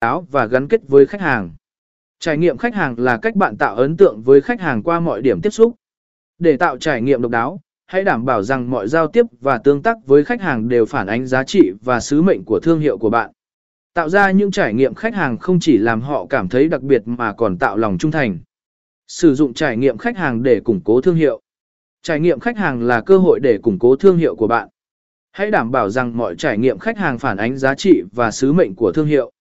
áo và gắn kết với khách hàng. Trải nghiệm khách hàng là cách bạn tạo ấn tượng với khách hàng qua mọi điểm tiếp xúc. Để tạo trải nghiệm độc đáo, hãy đảm bảo rằng mọi giao tiếp và tương tác với khách hàng đều phản ánh giá trị và sứ mệnh của thương hiệu của bạn. Tạo ra những trải nghiệm khách hàng không chỉ làm họ cảm thấy đặc biệt mà còn tạo lòng trung thành. Sử dụng trải nghiệm khách hàng để củng cố thương hiệu. Trải nghiệm khách hàng là cơ hội để củng cố thương hiệu của bạn. Hãy đảm bảo rằng mọi trải nghiệm khách hàng phản ánh giá trị và sứ mệnh của thương hiệu.